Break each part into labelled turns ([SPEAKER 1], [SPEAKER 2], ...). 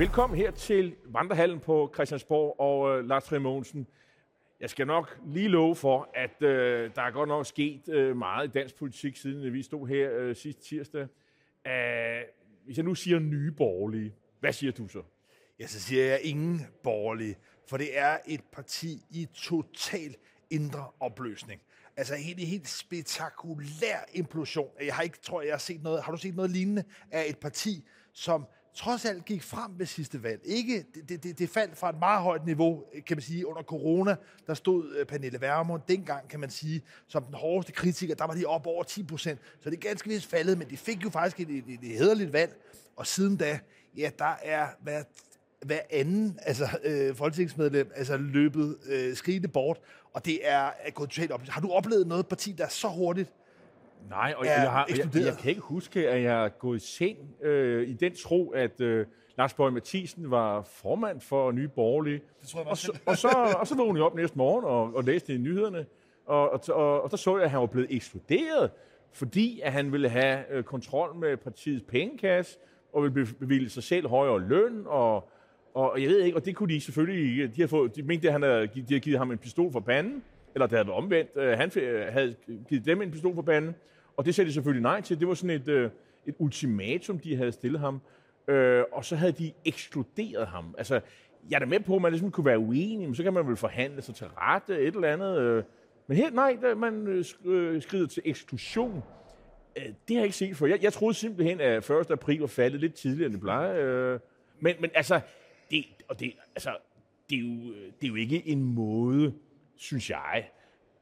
[SPEAKER 1] Velkommen her til Vandrehallen på Christiansborg og øh, Lars Trier Mogensen. Jeg skal nok lige love for, at øh, der er godt nok sket øh, meget i dansk politik, siden øh, vi stod her øh, sidste tirsdag. Æh, hvis jeg nu siger nye borgerlige, hvad siger du så?
[SPEAKER 2] Ja, så siger jeg ingen borgerlige, for det er et parti i total indre opløsning. Altså en helt, helt spektakulær implosion. Jeg har ikke, tror jeg, har set noget, har du set noget lignende af et parti, som trods alt gik frem ved sidste valg. Ikke, det, det, det faldt fra et meget højt niveau, kan man sige, under corona. Der stod øh, Pernille Vermund dengang, kan man sige, som den hårdeste kritiker. Der var de op over 10 procent. Så det er ganske vist faldet, men de fik jo faktisk et, et, et hederligt valg. Og siden da, ja, der er hver, hver anden altså, øh, folketingsmedlem altså, løbet øh, skrigende bort. Og det er, er gået totalt op. Har du oplevet noget parti, der så hurtigt
[SPEAKER 1] Nej, og jeg, har, jeg, jeg kan ikke huske, at jeg er gået i seng øh, i den tro, at øh, Lars Borg Mathisen var formand for Nye Borgerlige. Det tror jeg og, så, og, så, og så vågnede jeg op næste morgen og, og læste i nyhederne, og, og, og, og så så jeg, at han var blevet ekskluderet, fordi at han ville have øh, kontrol med partiets pengekasse, og ville bevilge sig selv højere løn, og, og jeg ved ikke, og det kunne de selvfølgelig ikke. De, har fået, de mente, at han havde, de havde givet ham en pistol for panden, eller det havde været omvendt. Øh, han havde givet dem en pistol for panden, og det sagde de selvfølgelig nej til. Det var sådan et, øh, et ultimatum, de havde stillet ham. Øh, og så havde de ekskluderet ham. Altså, jeg er da med på, at man ligesom kunne være uenig, men så kan man vel forhandle sig til rette, et eller andet. Øh. Men helt nej, der, man øh, øh, skrider til eksklusion. Øh, det har jeg ikke set for. Jeg, jeg troede simpelthen, at 1. april var faldet lidt tidligere, end det plejer. Øh. Men, men altså, det, og det, altså, det, er jo, øh, det er jo ikke en måde, synes jeg,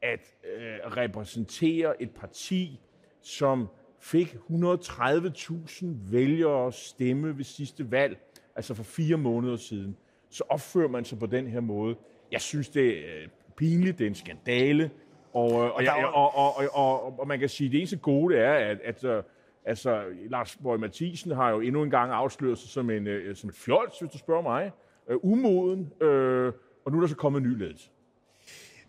[SPEAKER 1] at øh, repræsentere et parti, som fik 130.000 vælgere stemme ved sidste valg, altså for fire måneder siden, så opfører man sig på den her måde. Jeg synes, det er pinligt, det er en skandale, og, og, og, jeg, og, og, og, og, og man kan sige, at det eneste gode er, at, at øh, altså, Lars Borg Mathisen har jo endnu en gang afsløret sig som en, øh, som en fjols, hvis du spørger mig, uh, umoden, uh, og nu er der så kommet en ny ledelse.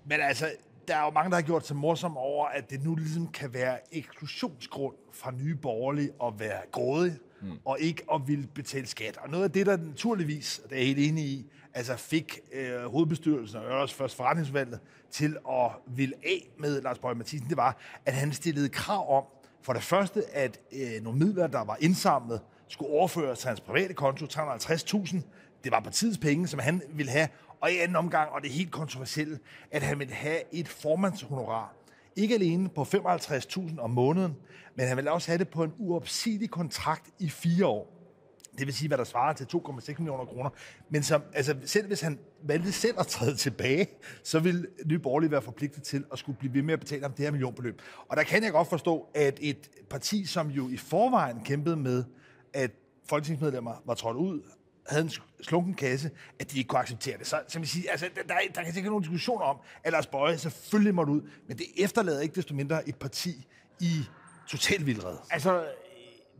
[SPEAKER 2] Men altså, der er jo mange, der har gjort sig morsom over, at det nu ligesom kan være eksklusionsgrund fra nye borgerlige at være grådig, mm. og ikke at ville betale skat. Og noget af det, der naturligvis, det er jeg helt enig i, altså fik øh, hovedbestyrelsen og også først forretningsvalget til at ville af med Lars Bøge Mathisen, det var, at han stillede krav om, for det første, at øh, nogle midler, der var indsamlet, skulle overføres til hans private konto, 350.000. Det var partiets penge, som han ville have, og i anden omgang, og det er helt kontroversielle, at han vil have et formandshonorar. Ikke alene på 55.000 om måneden, men han vil også have det på en uopsigelig kontrakt i fire år. Det vil sige, hvad der svarer til 2,6 millioner kroner. Men som, altså, selv hvis han valgte selv at træde tilbage, så vil Nye Borgerlige være forpligtet til at skulle blive ved med at betale ham det her millionbeløb. Og der kan jeg godt forstå, at et parti, som jo i forvejen kæmpede med, at folketingsmedlemmer var trådt ud havde en slunken kasse, at de ikke kunne acceptere det. Så, som jeg siger, altså, der, der, der kan ikke nogen diskussion om, at Lars Bøje selvfølgelig måtte ud, men det efterlader ikke desto mindre et parti i total vildred.
[SPEAKER 1] Altså,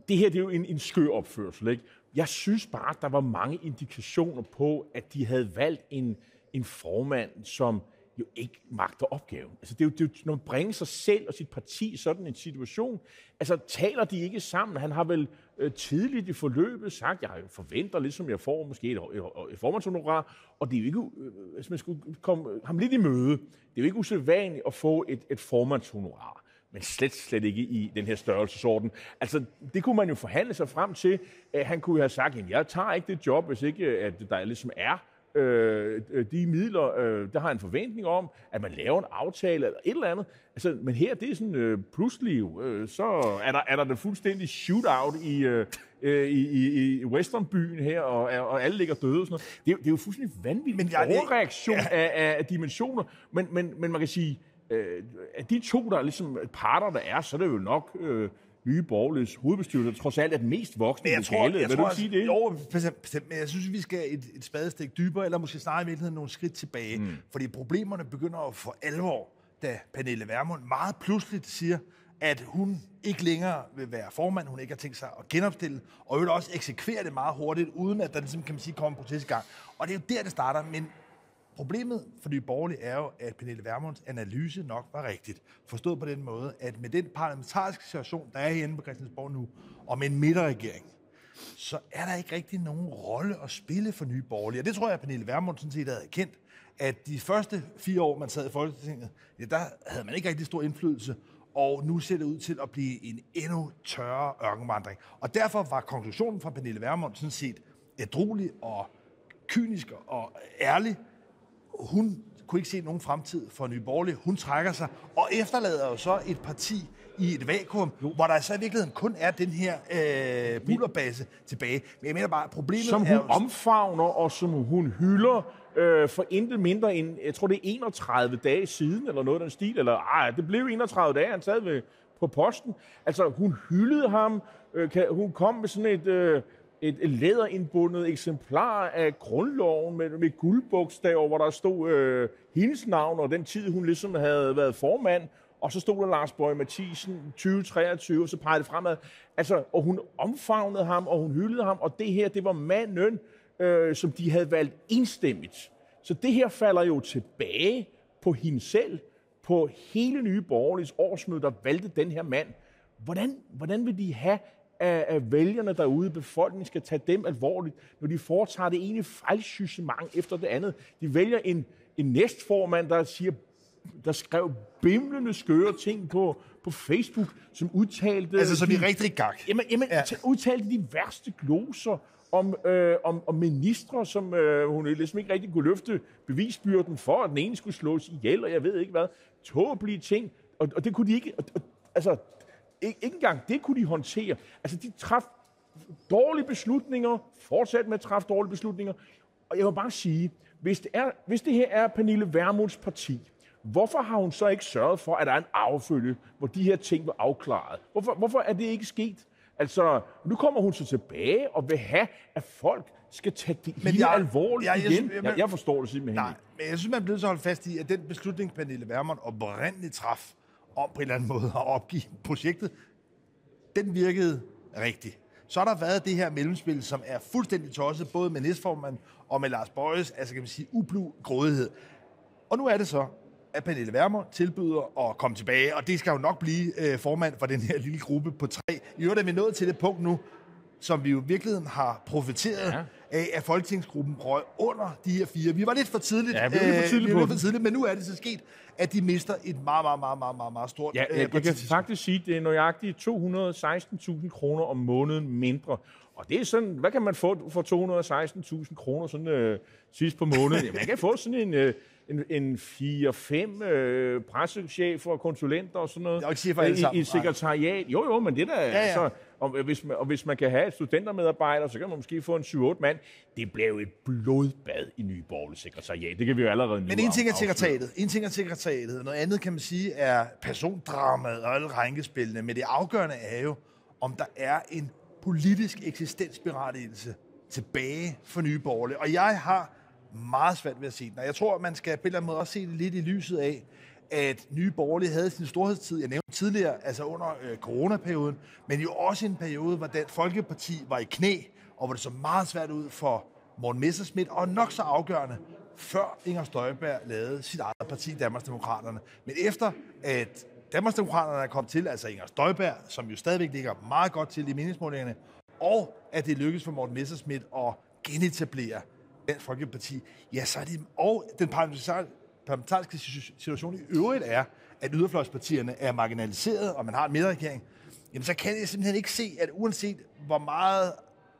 [SPEAKER 1] det her det er jo en, en skør opførsel, ikke? Jeg synes bare, at der var mange indikationer på, at de havde valgt en, en formand, som jo ikke magter opgaven. Altså, det er jo, det er jo, når man bringer sig selv og sit parti i sådan en situation, altså taler de ikke sammen. Han har vel øh, tidligt i forløbet sagt, jeg forventer ligesom jeg får måske et, et, et formandshonorar, og det er jo ikke, øh, hvis man skulle komme øh, ham lidt i møde, det er jo ikke usædvanligt at få et, et formandshonorar men slet, slet ikke i den her størrelsesorden. Altså, det kunne man jo forhandle sig frem til. Øh, han kunne have sagt, at jeg tager ikke det job, hvis ikke at der ligesom er øh, de midler, øh, der har en forventning om, at man laver en aftale eller et eller andet. Altså, men her, det er sådan øh, pludselig, øh, så er der, er der det fuldstændig shootout i, øh, øh, i, i, i Westernbyen her, og, og alle ligger døde og sådan noget. Det er, det er jo fuldstændig vanvittigt. Men jeg, overreaktion ja. af, af dimensioner. Men, men, men man kan sige, øh, at de to, der er ligesom parter, der er, så er det jo nok... Øh, nye borgerliges hovedbestyrelse, trods alt er den mest voksne
[SPEAKER 2] jeg tror, lokale. Jeg Vil tror, du sige det? Jo, bestemt, men jeg synes, vi skal et, et spadestik dybere, eller måske snarere i virkeligheden nogle skridt tilbage. Mm. Fordi problemerne begynder at få alvor, da Pernille Vermund meget pludseligt siger, at hun ikke længere vil være formand, hun ikke har tænkt sig at genopstille, og vil også eksekvere det meget hurtigt, uden at der ligesom, kan man sige, kommer en proces i gang. Og det er jo der, det starter, men Problemet for Nye borgerlige er jo, at Pernille Vermunds analyse nok var rigtigt. Forstået på den måde, at med den parlamentariske situation, der er herinde på Christiansborg nu, og med en midterregering, så er der ikke rigtig nogen rolle at spille for Nye Borgerlige. Og det tror jeg, at Pernille Vermund sådan set havde kendt, at de første fire år, man sad i Folketinget, ja, der havde man ikke rigtig stor indflydelse, og nu ser det ud til at blive en endnu tørre ørkenvandring. Og derfor var konklusionen fra Pernille Vermund sådan set ædruelig og kynisk og ærlig. Hun kunne ikke se nogen fremtid for Nye Borgerlige. Hun trækker sig og efterlader jo så et parti i et vakuum, jo. hvor der så i virkeligheden kun er den her øh, bullerbase tilbage. Men jeg mener bare, problemet
[SPEAKER 1] som hun er jo... omfavner og som hun hylder øh, for intet mindre end, jeg tror det er 31 dage siden, eller noget af den stil, eller ej, det blev 31 dage, han sad ved, på posten. Altså, hun hyldede ham, øh, kan, hun kom med sådan et... Øh, et læderindbundet eksemplar af grundloven med, med guldbogstaver, hvor der stod øh, hendes navn og den tid, hun ligesom havde været formand. Og så stod der Lars Bøge Mathisen 2023, og så pegede det fremad. Altså, og hun omfavnede ham, og hun hyldede ham, og det her, det var manden, øh, som de havde valgt enstemmigt. Så det her falder jo tilbage på hende selv, på hele Nye Borgerliges årsmøde, der valgte den her mand. Hvordan, hvordan vil de have, at, at vælgerne derude, befolkningen skal tage dem alvorligt, når de foretager det ene fejlsystemang efter det andet. De vælger en, en næstformand, der siger der skrev bimlende skøre ting på, på Facebook, som udtalte...
[SPEAKER 2] Altså, som de, rigtig gang.
[SPEAKER 1] Jamen, jamen ja. udtalte de værste gloser om, øh, om, om ministre, som øh, hun ligesom ikke rigtig kunne løfte bevisbyrden for, at den ene skulle slås ihjel, og jeg ved ikke hvad. Tåbelige ting. Og, og det kunne de ikke... Og, og, altså, ikke, ikke engang det kunne de håndtere. Altså, de traf dårlige beslutninger, fortsat med at træffe dårlige beslutninger. Og jeg vil bare sige, hvis det, er, hvis det her er Pernille Vermunds parti, hvorfor har hun så ikke sørget for, at der er en affølge, hvor de her ting var afklaret? Hvorfor, hvorfor er det ikke sket? Altså, nu kommer hun så tilbage og vil have, at folk skal tage det men jeg, alvorligt jeg, jeg, igen. Jeg, jeg, jeg forstår det simpelthen
[SPEAKER 2] nej, men jeg synes, man bliver så holde fast i, at den beslutning, Pernille Vermund oprindeligt traf, om på en eller anden måde at opgive projektet, den virkede rigtig. Så har der været det her mellemspil, som er fuldstændig tosset, både med næstformand og med Lars Bøjes, altså kan man sige, ublu grådighed. Og nu er det så, at Pernille Wermer tilbyder at komme tilbage, og det skal jo nok blive øh, formand for den her lille gruppe på tre. I øvrigt er vi nået til det punkt nu, som vi jo i virkeligheden har profiteret ja. af, at folketingsgruppen røg under de her fire. Vi var lidt for tidligt,
[SPEAKER 1] ja, vi var lidt for tidligt, øh, vi var
[SPEAKER 2] for tidligt men nu er det så sket, at de mister et meget, meget, meget, meget, meget, meget stort
[SPEAKER 1] ja, øh, jeg, kan faktisk sige, at det er nøjagtigt 216.000 kroner om måneden mindre. Og det er sådan, hvad kan man få for 216.000 kroner sådan øh, sidst på måneden? Ja, man kan få sådan en... Øh, en, en 4-5 øh, pressechefer og konsulenter og sådan noget.
[SPEAKER 2] Jeg ikke sige for alle
[SPEAKER 1] I, i sekretariat. Jo, jo, men det der... Ja, ja. Altså, og, hvis man, og hvis man kan have et studentermedarbejder, så kan man måske få en 7-8 mand. Det bliver jo et blodbad i Nye sekretariat. Det kan vi jo allerede nu
[SPEAKER 2] Men en ting er sekretariatet. En ting er sekretariatet. Noget andet kan man sige er persondramaet og alle rænkespillene. Men det afgørende er jo, om der er en politisk eksistensberettigelse tilbage for Nye Borgerlige. Og jeg har meget svært ved at se den. Og jeg tror, man skal på en eller anden måde også se det lidt i lyset af, at Nye Borgerlige havde sin storhedstid, jeg nævnte tidligere, altså under øh, coronaperioden, men jo også en periode, hvor Dansk Folkeparti var i knæ, og hvor det så meget svært ud for Morten Messerschmidt, og nok så afgørende, før Inger Støjberg lavede sit eget parti, Danmarksdemokraterne. Men efter at Danmarksdemokraterne er kommet til, altså Inger Støjberg, som jo stadigvæk ligger meget godt til i meningsmålingerne, og at det lykkedes for Morten Messerschmidt at genetablere Dansk Folkeparti, ja, så er det, og den parlamentariske situation i øvrigt er, at yderfløjspartierne er marginaliseret, og man har en medregering, jamen så kan jeg simpelthen ikke se, at uanset hvor meget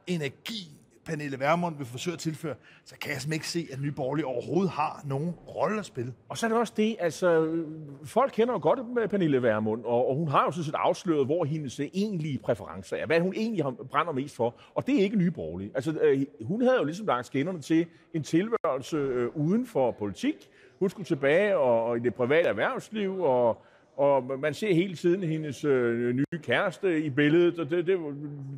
[SPEAKER 2] energi Pernille Vermund vil forsøge at tilføre, så kan jeg simpelthen ikke se, at Nye Borgerlige overhovedet har nogen rolle at spille.
[SPEAKER 1] Og så er det også det, altså, folk kender jo godt med Pernille Vermund, og, og hun har jo sådan set afsløret, hvor hendes øh, egentlige præferencer er, hvad hun egentlig brænder mest for, og det er ikke Nye Borgerlige. Altså, øh, hun havde jo ligesom lagt skinnerne til en tilværelse øh, uden for politik. Hun skulle tilbage og, og i det private erhvervsliv, og og man ser hele tiden hendes øh, nye kæreste i billedet, og det, det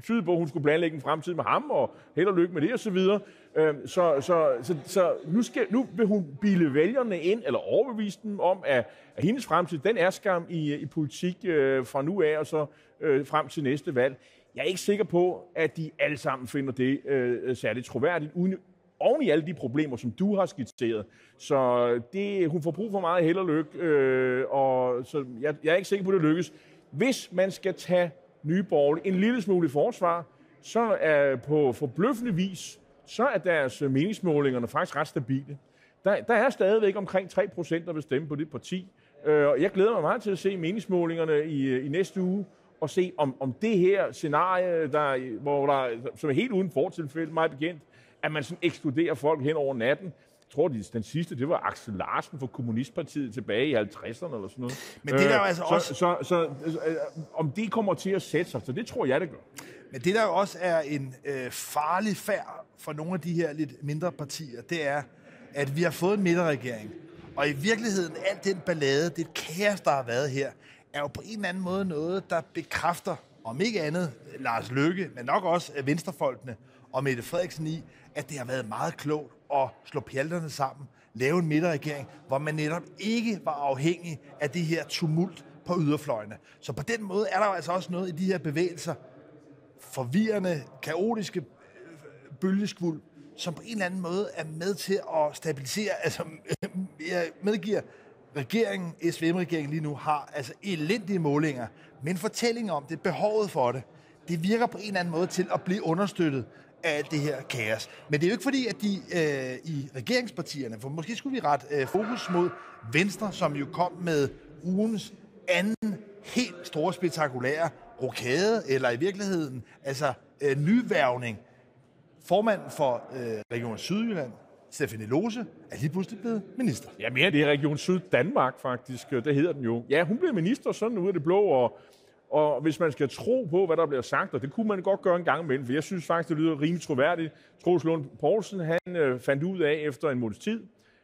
[SPEAKER 1] tyder på, at hun skulle planlægge en fremtid med ham, og held og lykke med det, og så videre. Øh, så, så, så, så nu, skal, nu vil hun bilde vælgerne ind, eller overbevise dem om, at, at hendes fremtid, den er skam i, i politik øh, fra nu af, og så øh, frem til næste valg. Jeg er ikke sikker på, at de alle sammen finder det øh, særligt troværdigt, uden oven i alle de problemer, som du har skitseret. Så øh, det, hun får brug for meget held og lykke, øh, og så jeg, jeg er ikke sikker på, at det lykkes. Hvis man skal tage Nye Borgerlige en lille smule i forsvar, så er på forbløffende vis, så er deres meningsmålingerne faktisk ret stabile. Der, der er stadigvæk omkring 3 procent, der vil stemme på det parti. Øh, og jeg glæder mig meget til at se meningsmålingerne i, i næste uge, og se om, om det her scenarie, der, hvor der, som er helt uden fortilfælde, meget bekendt, at man sådan ekskluderer folk hen over natten. Tror, den sidste, det var Axel Larsen fra Kommunistpartiet tilbage i 50'erne eller sådan noget.
[SPEAKER 2] Men det er jo altså
[SPEAKER 1] så,
[SPEAKER 2] også...
[SPEAKER 1] Så, så, så, øh, om det kommer til at sætte sig, så det tror jeg, det gør.
[SPEAKER 2] Men det, der jo også er en øh, farlig færd for nogle af de her lidt mindre partier, det er, at vi har fået en midterregering. Og i virkeligheden, alt den ballade, det kaos, der har været her, er jo på en eller anden måde noget, der bekræfter, om ikke andet Lars Løkke, men nok også Venstrefolkene og Mette Frederiksen i, at det har været meget klogt at slå pjalterne sammen, lave en midterregering, hvor man netop ikke var afhængig af det her tumult på yderfløjene. Så på den måde er der jo altså også noget i de her bevægelser, forvirrende, kaotiske øh, bølgeskvuld, som på en eller anden måde er med til at stabilisere. Altså, jeg medgiver, regeringen, SVM-regeringen lige nu, har altså elendige målinger, men fortællingen om det, behovet for det, det virker på en eller anden måde til at blive understøttet af alt det her kaos. Men det er jo ikke fordi, at de øh, i regeringspartierne, for måske skulle vi ret øh, fokus mod Venstre, som jo kom med ugens anden helt store spektakulære rokade, eller i virkeligheden, altså øh, nyværvning. Formanden for øh, Region Sydjylland, Stefanie Lose, er lige pludselig blevet minister.
[SPEAKER 1] Ja, mere det er Region Syd Danmark faktisk, øh, det hedder den jo. Ja, hun blev minister sådan ud af det blå, og, og hvis man skal tro på, hvad der bliver sagt, og det kunne man godt gøre en gang imellem, for jeg synes faktisk, det lyder rimelig troværdigt. Troels Lund Poulsen, han øh, fandt ud af efter en måneds tid,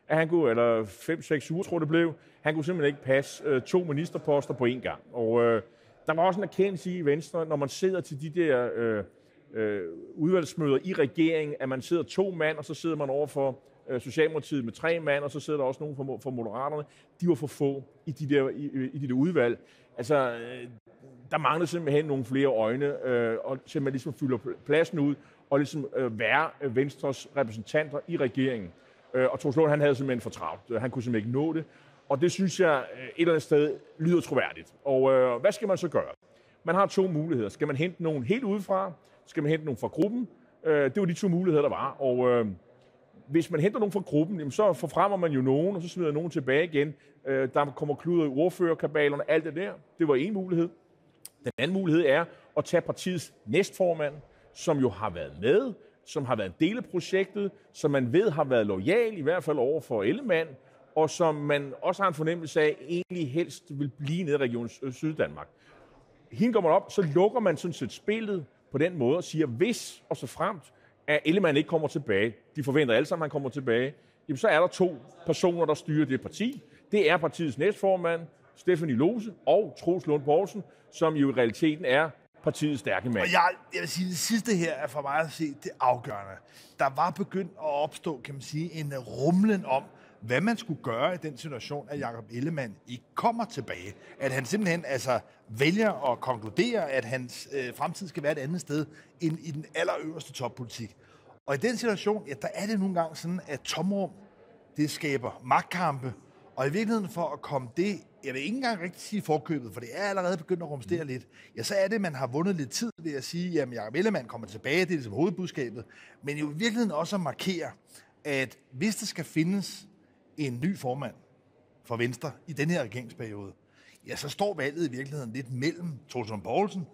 [SPEAKER 1] at han kunne, eller 5-6 uger tror det blev, han kunne simpelthen ikke passe øh, to ministerposter på én gang. Og øh, der var også en erkendelse i Venstre, når man sidder til de der øh, øh, udvalgsmøder i regeringen, at man sidder to mand, og så sidder man over for øh, Socialdemokratiet med tre mand, og så sidder der også nogen fra, fra Moderaterne. De var for få i de der, i, i de der udvalg. Altså, øh, der manglede simpelthen nogle flere øjne, øh, og simpelthen ligesom fylder pladsen ud, og ligesom øh, være øh, Venstres repræsentanter i regeringen. Øh, og Troels Lund, han havde simpelthen for travlt. Øh, han kunne simpelthen ikke nå det. Og det synes jeg øh, et eller andet sted lyder troværdigt. Og øh, hvad skal man så gøre? Man har to muligheder. Skal man hente nogen helt udefra? Skal man hente nogen fra gruppen? Øh, det var de to muligheder, der var. Og øh, hvis man henter nogen fra gruppen, jamen, så forfremmer man jo nogen, og så smider nogen tilbage igen. Øh, der kommer kluder i ordførerkabalerne, alt det der. Det var en mulighed. Den anden mulighed er at tage partiets næstformand, som jo har været med, som har været en del af projektet, som man ved har været lojal, i hvert fald over for Ellemann, og som man også har en fornemmelse af, egentlig helst vil blive nede i Region Syddanmark. Hende går man op, så lukker man sådan set spillet på den måde og siger, hvis og så fremt, at Ellemann ikke kommer tilbage, de forventer alle sammen, at han kommer tilbage, jamen så er der to personer, der styrer det parti. Det er partiets næstformand, Stefanie Lose, og Troels Lund Poulsen, som jo i realiteten er partiets stærke mand.
[SPEAKER 2] Og jeg, jeg vil sige, det sidste her er for mig at se det afgørende. Der var begyndt at opstå, kan man sige, en rumlen om, hvad man skulle gøre i den situation, at Jakob Ellemann ikke kommer tilbage. At han simpelthen altså, vælger at konkludere, at hans øh, fremtid skal være et andet sted end i den allerøverste toppolitik. Og i den situation, ja, der er det nogle gange sådan, at tomrum, det skaber magtkampe, og i virkeligheden for at komme det, jeg vil ikke engang rigtig sige forkøbet, for det er allerede begyndt at rumstere mm. lidt, ja, så er det, at man har vundet lidt tid ved at sige, at Jacob Ellemann kommer tilbage, det er ligesom hovedbudskabet, men jo i virkeligheden også at markere, at hvis der skal findes en ny formand for Venstre i den her regeringsperiode, ja, så står valget i virkeligheden lidt mellem Torsten Poulsen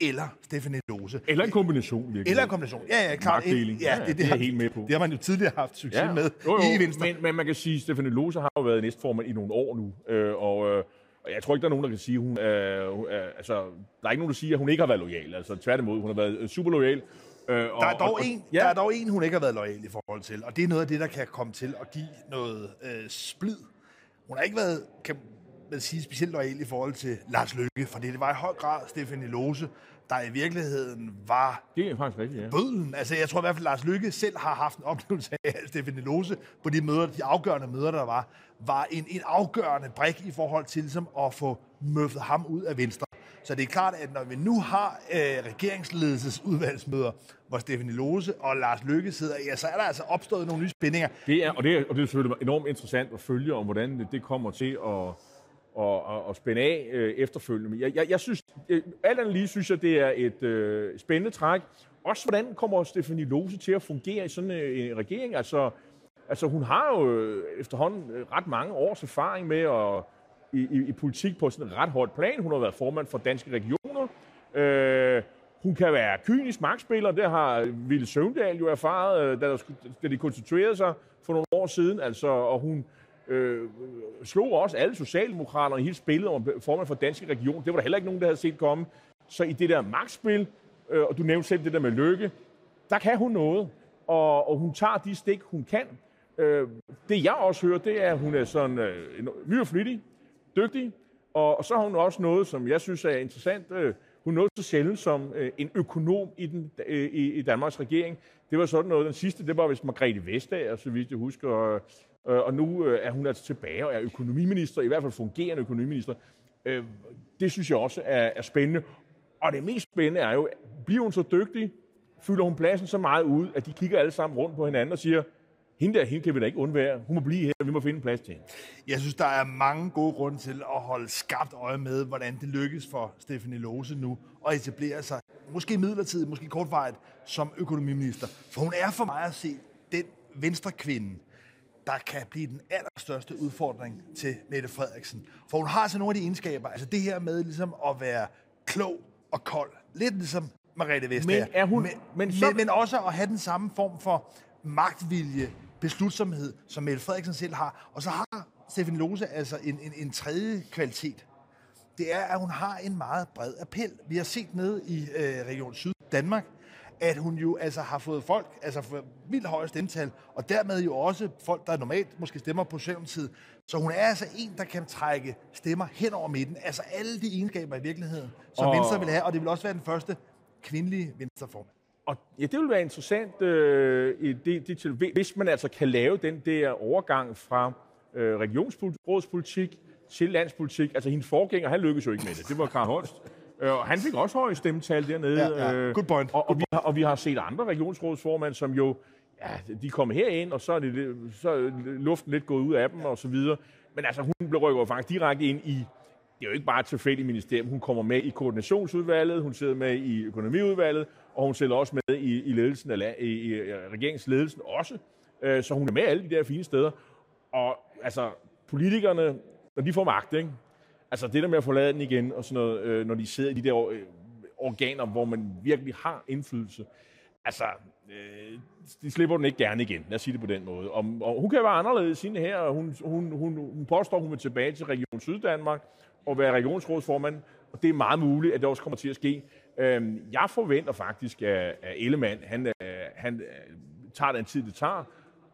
[SPEAKER 2] eller Stefanie Lose.
[SPEAKER 1] Eller en kombination,
[SPEAKER 2] virkelig. Eller en kombination, ja, ja, klart.
[SPEAKER 1] Magtdeling.
[SPEAKER 2] Ja, det, det, det, er helt med på. Det har man jo tidligere haft succes ja. med jo, jo, i Venstre.
[SPEAKER 1] Men, men man kan sige, at Stefanie Lose har jo været næstformand i nogle år nu, øh, og... Øh, og jeg tror ikke, der er nogen, der kan sige, hun, øh, øh, altså, der er ikke nogen, der siger, at hun ikke har været lojal. Altså, tværtimod, hun har været øh, super lojal.
[SPEAKER 2] Øh, og, der, er dog og, en, ja. der er dog en, hun ikke har været lojal i forhold til, og det er noget af det, der kan komme til at give noget øh, splid. Hun har ikke været, kan man sige, specielt lojal i forhold til Lars Løkke, for det var i høj grad Stefanie Lose, der i virkeligheden var
[SPEAKER 1] det er faktisk rigtigt, ja.
[SPEAKER 2] bødlen. Altså, jeg tror i hvert fald, Lars Lykke selv har haft en oplevelse af, at Stefan Lose på de møder, de afgørende møder, der var, var en, en afgørende brik i forhold til ligesom, at få møffet ham ud af Venstre. Så det er klart, at når vi nu har øh, regeringsledelsesudvalgsmøder, hvor Stefanie Lose og Lars Lykke sidder, ja, så er der altså opstået nogle nye spændinger.
[SPEAKER 1] Det er, og, det er, og det er selvfølgelig enormt interessant at følge, om hvordan det, kommer til at og, og, og spænde af øh, efterfølgende. Jeg, jeg, jeg synes, øh, alt andet lige synes jeg, det er et øh, spændende træk, også hvordan kommer Stefanie Lose til at fungere i sådan øh, en regering? Altså, altså hun har jo øh, efterhånden øh, ret mange års erfaring med at i, i, i politik på sådan et ret højt plan. Hun har været formand for Danske Regioner. Øh, hun kan være kynisk magtspiller, det har Ville Søvndal jo erfaret, øh, da, der, da de konstituerede sig for nogle år siden. Altså, og hun øh, slog også alle socialdemokraterne i hele spillet om formand for Danske Region. Det var der heller ikke nogen, der havde set komme. Så i det der magtspil, øh, og du nævnte selv det der med lykke, der kan hun noget, og, og hun tager de stik, hun kan. Øh, det jeg også hører, det er, at hun er sådan øh, ny og flittig, dygtig, og, og så har hun også noget, som jeg synes er interessant. Øh, hun nåede så sjældent som øh, en økonom i, den, øh, i, i Danmarks regering. Det var sådan noget. Den sidste, det var vist Margrethe Vestager, så vidt jeg husker. Og, øh, og nu øh, er hun altså tilbage og er økonomiminister, i hvert fald fungerende økonomiminister. Øh, det synes jeg også er, er spændende. Og det mest spændende er jo, bliver hun så dygtig, fylder hun pladsen så meget ud, at de kigger alle sammen rundt på hinanden og siger, hende der, hende kan vi da ikke undvære. Hun må blive her, vi må finde plads til hende.
[SPEAKER 2] Jeg synes, der er mange gode grunde til at holde skarpt øje med, hvordan det lykkes for Stefanie Lose nu at etablere sig, måske midlertidigt, måske kortvarigt, som økonomiminister. For hun er for mig at se den venstre kvinde, der kan blive den allerstørste udfordring til Mette Frederiksen. For hun har altså nogle af de egenskaber, altså det her med ligesom at være klog og kold. Lidt ligesom Margrethe Vestager.
[SPEAKER 1] Men er hun...
[SPEAKER 2] Men, men, så... men, men også at have den samme form for magtvilje, beslutsomhed, som Mette Frederiksen selv har. Og så har Stefan Lose altså en, en, en tredje kvalitet. Det er, at hun har en meget bred appel. Vi har set nede i øh, Region Syd Danmark, at hun jo altså har fået folk, altså for vildt høje stemmetal, og dermed jo også folk, der normalt måske stemmer på Socialdemokratiet. Så hun er altså en, der kan trække stemmer hen over midten. Altså alle de egenskaber i virkeligheden, som og... Venstre vil have, og det vil også være den første kvindelige venstreformand.
[SPEAKER 1] Og ja, det vil være interessant, øh, i det, det, hvis man altså kan lave den der overgang fra øh, regionsrådspolitik til landspolitik. Altså hendes forgænger, han lykkedes jo ikke med det. Det var Karl Holst. Øh, og han fik også høje stemmetal dernede.
[SPEAKER 2] Ja, ja. Øh, Good point.
[SPEAKER 1] Og, og, vi har, og vi har set andre regionsrådsformænd, som jo, ja, de kom herind, og så er, det, så er luften lidt gået ud af dem, og så videre. Men altså, hun blev rykket faktisk direkte ind i det er jo ikke bare et tilfældigt ministerium. Hun kommer med i koordinationsudvalget, hun sidder med i økonomiudvalget, og hun sidder også med i, i, ledelsen af, i, i regeringsledelsen også. Øh, så hun er med alle de der fine steder. Og altså, politikerne, når de får magt, ikke? altså det der med at forlade den igen, og sådan noget, øh, når de sidder i de der øh, organer, hvor man virkelig har indflydelse, altså, øh, de slipper den ikke gerne igen. Lad os sige det på den måde. Og, og hun kan være anderledes hende her. Hun, hun, hun, hun påstår, hun vil tilbage til Region Syddanmark og være regionsrådsformand. Og det er meget muligt, at det også kommer til at ske. Øhm, jeg forventer faktisk, at, Ellemann, han, øh, han øh, tager den tid, det tager.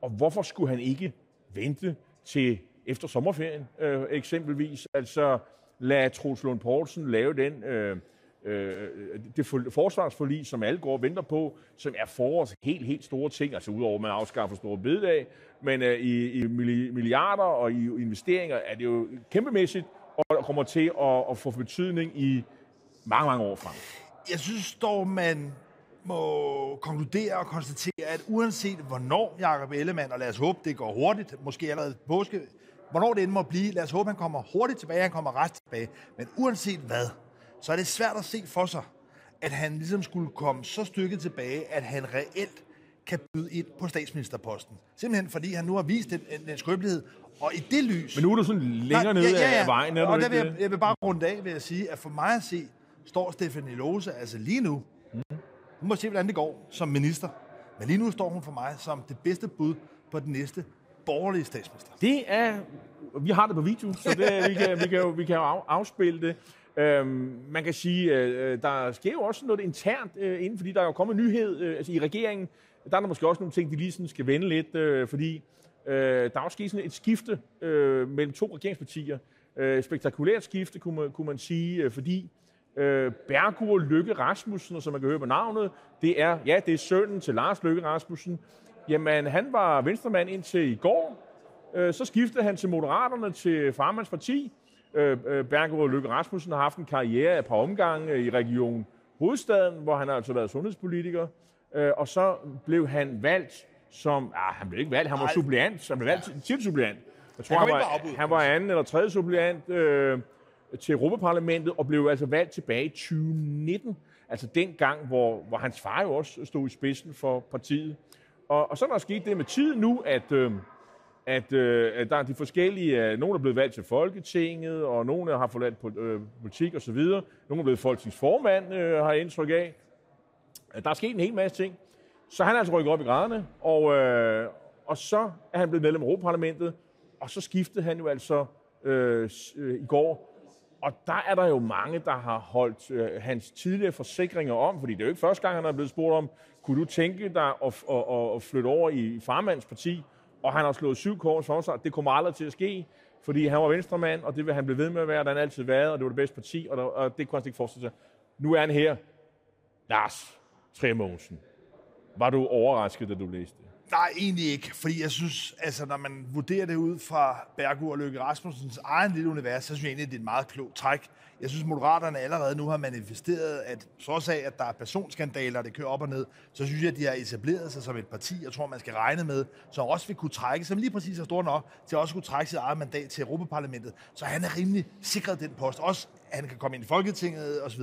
[SPEAKER 1] Og hvorfor skulle han ikke vente til efter sommerferien øh, eksempelvis? Altså lad Troels Lund Poulsen lave den... Øh, øh, det forsvarsforlig, som alle går og venter på, som er forårs helt, helt store ting, altså udover at man afskaffer store bededag, men øh, i, i milliarder og i investeringer er det jo kæmpemæssigt, og kommer til at, at få betydning i mange, mange år frem.
[SPEAKER 2] Jeg synes dog, man må konkludere og konstatere, at uanset hvornår Jacob Ellemann, og lad os håbe, det går hurtigt, måske allerede påske, hvornår det end må blive, lad os håbe, han kommer hurtigt tilbage, han kommer ret tilbage. Men uanset hvad, så er det svært at se for sig, at han ligesom skulle komme så stykket tilbage, at han reelt kan byde ind på statsministerposten. Simpelthen fordi han nu har vist den, den skrøbelighed, og i det lys...
[SPEAKER 1] Men nu er du sådan længere nede ja, ja, ja. af vejen, er
[SPEAKER 2] og der vil jeg, jeg vil bare runde af ved at sige, at for mig at se, står Stefanie Lose altså lige nu, mm. hun må se, hvordan det går som minister, men lige nu står hun for mig som det bedste bud på den næste borgerlige statsminister.
[SPEAKER 1] Det er... Vi har det på video, så det, vi, kan, vi, kan jo, vi kan jo afspille det. Øhm, man kan sige, øh, der sker jo også noget internt øh, inden, fordi der er jo kommet nyhed øh, altså i regeringen. Der er der måske også nogle ting, de lige sådan skal vende lidt, øh, fordi øh, der er også sket sådan et skifte øh, mellem to regeringspartier. Øh, spektakulært skifte, kunne man, kunne man sige, øh, fordi øh, Bergur Lykke Rasmussen, som man kan høre på navnet, det er, ja, det er sønnen til Lars Lykke Rasmussen. Jamen, han var venstremand indtil i går. Øh, så skiftede han til Moderaterne til Farmands parti. Øh, øh Bergur Lykke Rasmussen har haft en karriere af et par omgange i Region Hovedstaden, hvor han har altså været sundhedspolitiker. Øh, og så blev han valgt som... Ah, han blev ikke valgt, han var suppleant. Han blev valgt til suppleant. Jeg tror, han, han, var, han var anden eller tredje suppleant. Øh, til Europaparlamentet og blev altså valgt tilbage i 2019. Altså den gang, hvor, hvor hans far jo også stod i spidsen for partiet. Og, og så er der sket det med tiden nu, at, øh, at, øh, at der er de forskellige, øh, nogle er blevet valgt til Folketinget, og nogle har forladt på, øh, politik osv. Nogle er blevet folketingsformand, øh, har jeg indtryk af. Der er sket en hel masse ting. Så han er altså rykket op i graderne, og, øh, og så er han blevet medlem af Europaparlamentet, og så skiftede han jo altså øh, øh, i går. Og der er der jo mange, der har holdt øh, hans tidligere forsikringer om, fordi det er jo ikke første gang, han er blevet spurgt om, kunne du tænke dig at, at, at, at flytte over i farmands parti? Og han har slået syv kors for sig, det kommer aldrig til at ske, fordi han var venstremand, og det vil han blive ved med at være, der han altid været, og det var det bedste parti, og, der, og det kunne han ikke forestille sig. Nu er han her. Lars Tremogensen. Var du overrasket, da du læste det?
[SPEAKER 2] Nej, egentlig ikke, fordi jeg synes, altså når man vurderer det ud fra Bergur og Løkke Rasmussens egen lille univers, så synes jeg egentlig, at det er et meget klogt træk. Jeg synes, Moderaterne allerede nu har manifesteret, at trods af, at der er personskandaler, det kører op og ned, så synes jeg, at de har etableret sig som et parti, jeg tror, man skal regne med, som også vil kunne trække, som lige præcis er stor nok, til at også kunne trække sit eget mandat til Europaparlamentet. Så han er rimelig sikret den post. Også, at han kan komme ind i Folketinget osv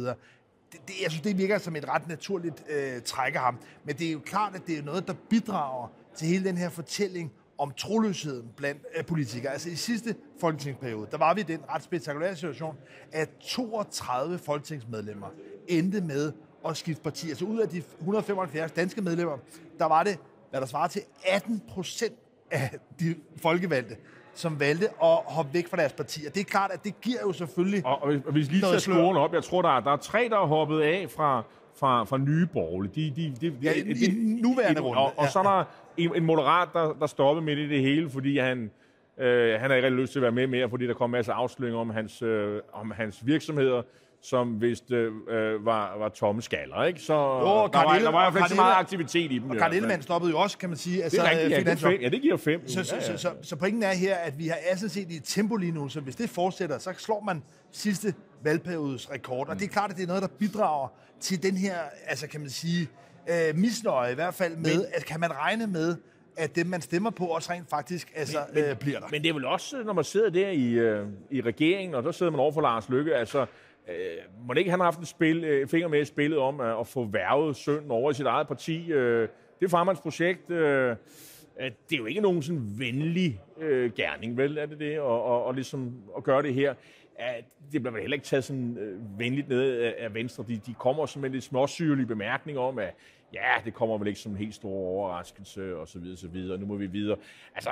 [SPEAKER 2] det, det, jeg synes, det virker som et ret naturligt øh, træk af ham. Men det er jo klart, at det er noget, der bidrager til hele den her fortælling om troløsheden blandt øh, politikere. Altså i sidste folketingsperiode, der var vi i den ret spektakulære situation, at 32 folketingsmedlemmer endte med at skifte parti. Altså ud af de 175 danske medlemmer, der var det, hvad der svarer til 18 procent af de folkevalgte, som valgte at hoppe væk fra deres parti. Og det er klart, at det giver jo selvfølgelig...
[SPEAKER 1] Og, og hvis lige tager scoren op, jeg tror, der er, der er tre, der er hoppet af fra, fra, fra nye borgerlige. De, de, de,
[SPEAKER 2] ja, i, de, i nuværende runde.
[SPEAKER 1] Og, og så er der en, en moderat, der, der stopper midt i det hele, fordi han, øh, han har ikke rigtig lyst til at være med mere, fordi der kom en masse afsløringer om hans, øh, om hans virksomheder som vist øh, var, var tomme skaller, ikke? Så jo, der, var, der var i hvert fald ikke så meget aktivitet i dem.
[SPEAKER 2] Og Karl Ellemann stoppede jo også, kan man sige.
[SPEAKER 1] Altså, det er rigtigt, ja, det, fem, ja, det giver fem.
[SPEAKER 2] Så, så, ja, ja. Så, så, så pointen er her, at vi har altså set i et tempo lige nu, så hvis det fortsætter, så slår man sidste valgperiodes rekord. Mm. Og det er klart, at det er noget, der bidrager til den her, altså kan man sige, øh, misnøje i hvert fald med, men, at kan man regne med, at det, man stemmer på, også rent faktisk altså, men, øh, bliver der.
[SPEAKER 1] Men det er vel også, når man sidder der i, øh, i regeringen, og der sidder man over for Lars Lykke, altså Øh, må det ikke han har haft en spil, øh, finger med i spillet om at, at få værvet sønnen over i sit eget parti? Øh, det er farmands projekt. Øh, øh, det er jo ikke nogen sådan venlig øh, gerning, vel, er det det? Og, og, og ligesom at gøre det her. At det bliver vel heller ikke taget sådan øh, venligt ned af, af Venstre. De, de kommer som en lidt småsyrlig bemærkning om, at ja, det kommer vel ikke som en helt stor overraskelse, og så videre, så videre. Nu må vi videre. Altså,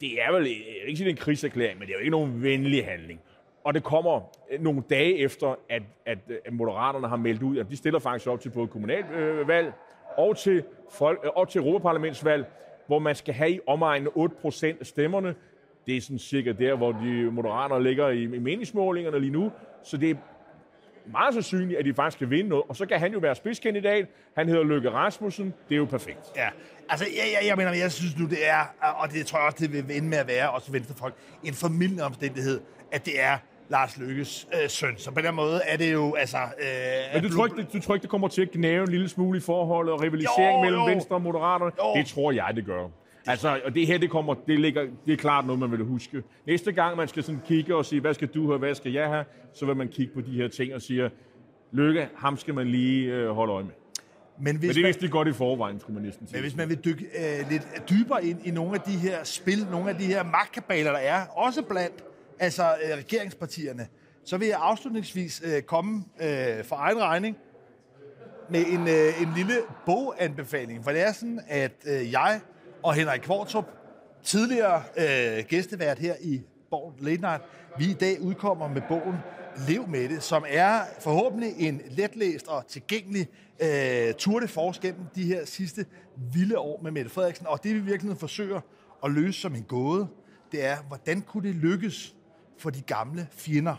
[SPEAKER 1] det er vel, ikke sige, en krigserklæring, men det er jo ikke nogen venlig handling. Og det kommer øh, nogle dage efter, at, at, øh, at Moderaterne har meldt ud, at de stiller faktisk op til både kommunalvalg øh, og til, folk, og til Europaparlamentsvalg, hvor man skal have i omegnen 8% af stemmerne. Det er sådan cirka der, hvor de moderater ligger i, i meningsmålingerne lige nu. Så det er meget sandsynligt, at de faktisk kan vinde noget. Og så kan han jo være spidskandidat. Han hedder Løkke Rasmussen. Det er jo perfekt.
[SPEAKER 2] Ja, altså jeg, jeg, jeg mener, jeg synes nu, det er, og det tror jeg også, det vil ende med at være, også venstrefolk, en formidlende omstændighed, at det er Lars Lykkes øh, søn. Så på den måde er det jo, altså... Øh,
[SPEAKER 1] Men du tror, ikke, det, du tror ikke, det kommer til at gnæve en lille smule i forholdet og rivalisering jo, mellem jo. Venstre og Moderaterne? Jo. Det tror jeg, det gør. Altså, og det her, det, kommer, det, ligger, det er klart noget, man vil huske. Næste gang, man skal sådan kigge og sige, hvad skal du have, hvad skal jeg have, så vil man kigge på de her ting og sige, Lykke, ham skal man lige øh, holde øje med. Men, hvis Men det vidste de godt i forvejen, skulle man næsten sige.
[SPEAKER 2] Men hvis man vil dykke øh, lidt dybere ind i nogle af de her spil, nogle af de her magtkabaler, der er, også blandt altså øh, regeringspartierne, så vil jeg afslutningsvis øh, komme øh, for egen regning med en, øh, en lille boganbefaling. For det er sådan, at øh, jeg og Henrik Kvartrup, tidligere øh, gæstevært her i Borg Late Night, vi i dag udkommer med bogen Lev med det, som er forhåbentlig en letlæst og tilgængelig øh, tur de force gennem de her sidste vilde år med Mette Frederiksen. Og det vi virkelig forsøger at løse som en gåde, det er, hvordan kunne det lykkes for de gamle fjender.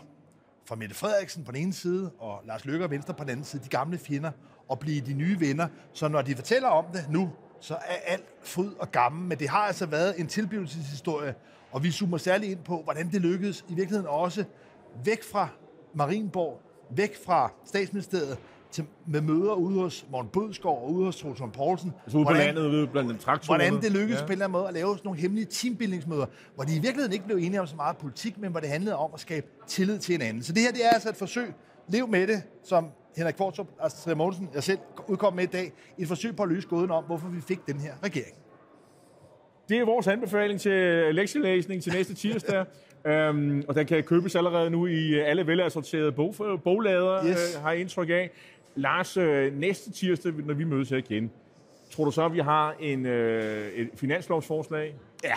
[SPEAKER 2] Fra Mette Frederiksen på den ene side, og Lars Løkke og Venstre på den anden side, de gamle fjender, og blive de nye venner. Så når de fortæller om det nu, så er alt fryd og gammel. Men det har altså været en tilblivelseshistorie, og vi zoomer særligt ind på, hvordan det lykkedes i virkeligheden også væk fra Marienborg, væk fra statsministeriet, til, med møder ude hos Morten Bødskov og ude hos Trotson Poulsen.
[SPEAKER 1] Altså ude på landet, ude blandt traktorerne.
[SPEAKER 2] Hvordan det lykkedes ja. på en eller anden måde at lave sådan nogle hemmelige teambuildingsmøder, hvor de i virkeligheden ikke blev enige om så meget politik, men hvor det handlede om at skabe tillid til hinanden. Så det her det er altså et forsøg. Lev med det, som Henrik Kvartrup, Astrid Mogensen, jeg selv udkom med i dag, et forsøg på at løse gåden om, hvorfor vi fik den her regering.
[SPEAKER 1] Det er vores anbefaling til lektielæsning til næste tirsdag. Um, og den kan købes allerede nu i alle velassorterede bog, boglader, yes. uh, har jeg indtryk af. Lars, øh, næste tirsdag, når vi mødes her igen, tror du så, at vi har en, øh, et finanslovsforslag?
[SPEAKER 2] Ja,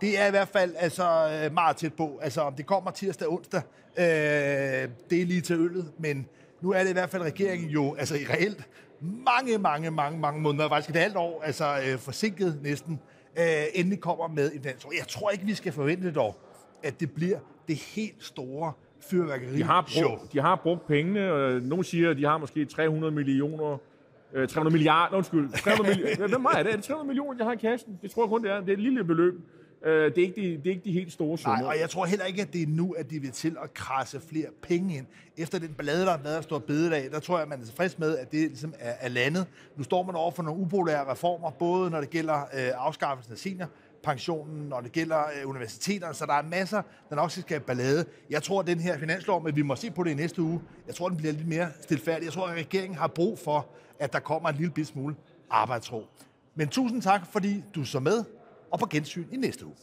[SPEAKER 2] det er i hvert fald altså, øh, meget tæt på. Altså, om det kommer tirsdag og onsdag, øh, det er lige til øllet, men nu er det i hvert fald regeringen jo, altså i reelt, mange, mange, mange, mange måneder, faktisk et halvt år, altså øh, forsinket næsten, øh, endelig kommer med en dansk. Jeg tror ikke, vi skal forvente dog, at det bliver det helt store fyrværkeri
[SPEAKER 1] de har brugt, de har brugt pengene, og nogen siger, at de har måske 300 millioner 300 milliarder, undskyld, 300 millioner, hvem er det? Er det 300 millioner, jeg har i kassen? Det tror jeg kun, det er. Det er et lille beløb. Øh, det, er ikke de, det er ikke de helt store summer.
[SPEAKER 2] Nej, og jeg tror heller ikke, at det er nu, at de vil til at krasse flere penge ind. Efter den ballade, der har været stor bededag, der tror jeg, at man er tilfreds med, at det ligesom er, er landet. Nu står man over for nogle upopulære reformer, både når det gælder øh, afskaffelsen af senior pensionen, når det gælder øh, universiteterne, så der er masser, der nok skal skabe ballade. Jeg tror, at den her finanslov, men vi må se på det i næste uge, jeg tror, den bliver lidt mere stilfærdig. Jeg tror, at regeringen har brug for, at der kommer en lille smule arbejdsro. Men tusind tak, fordi du så med, og på gensyn i næste uge.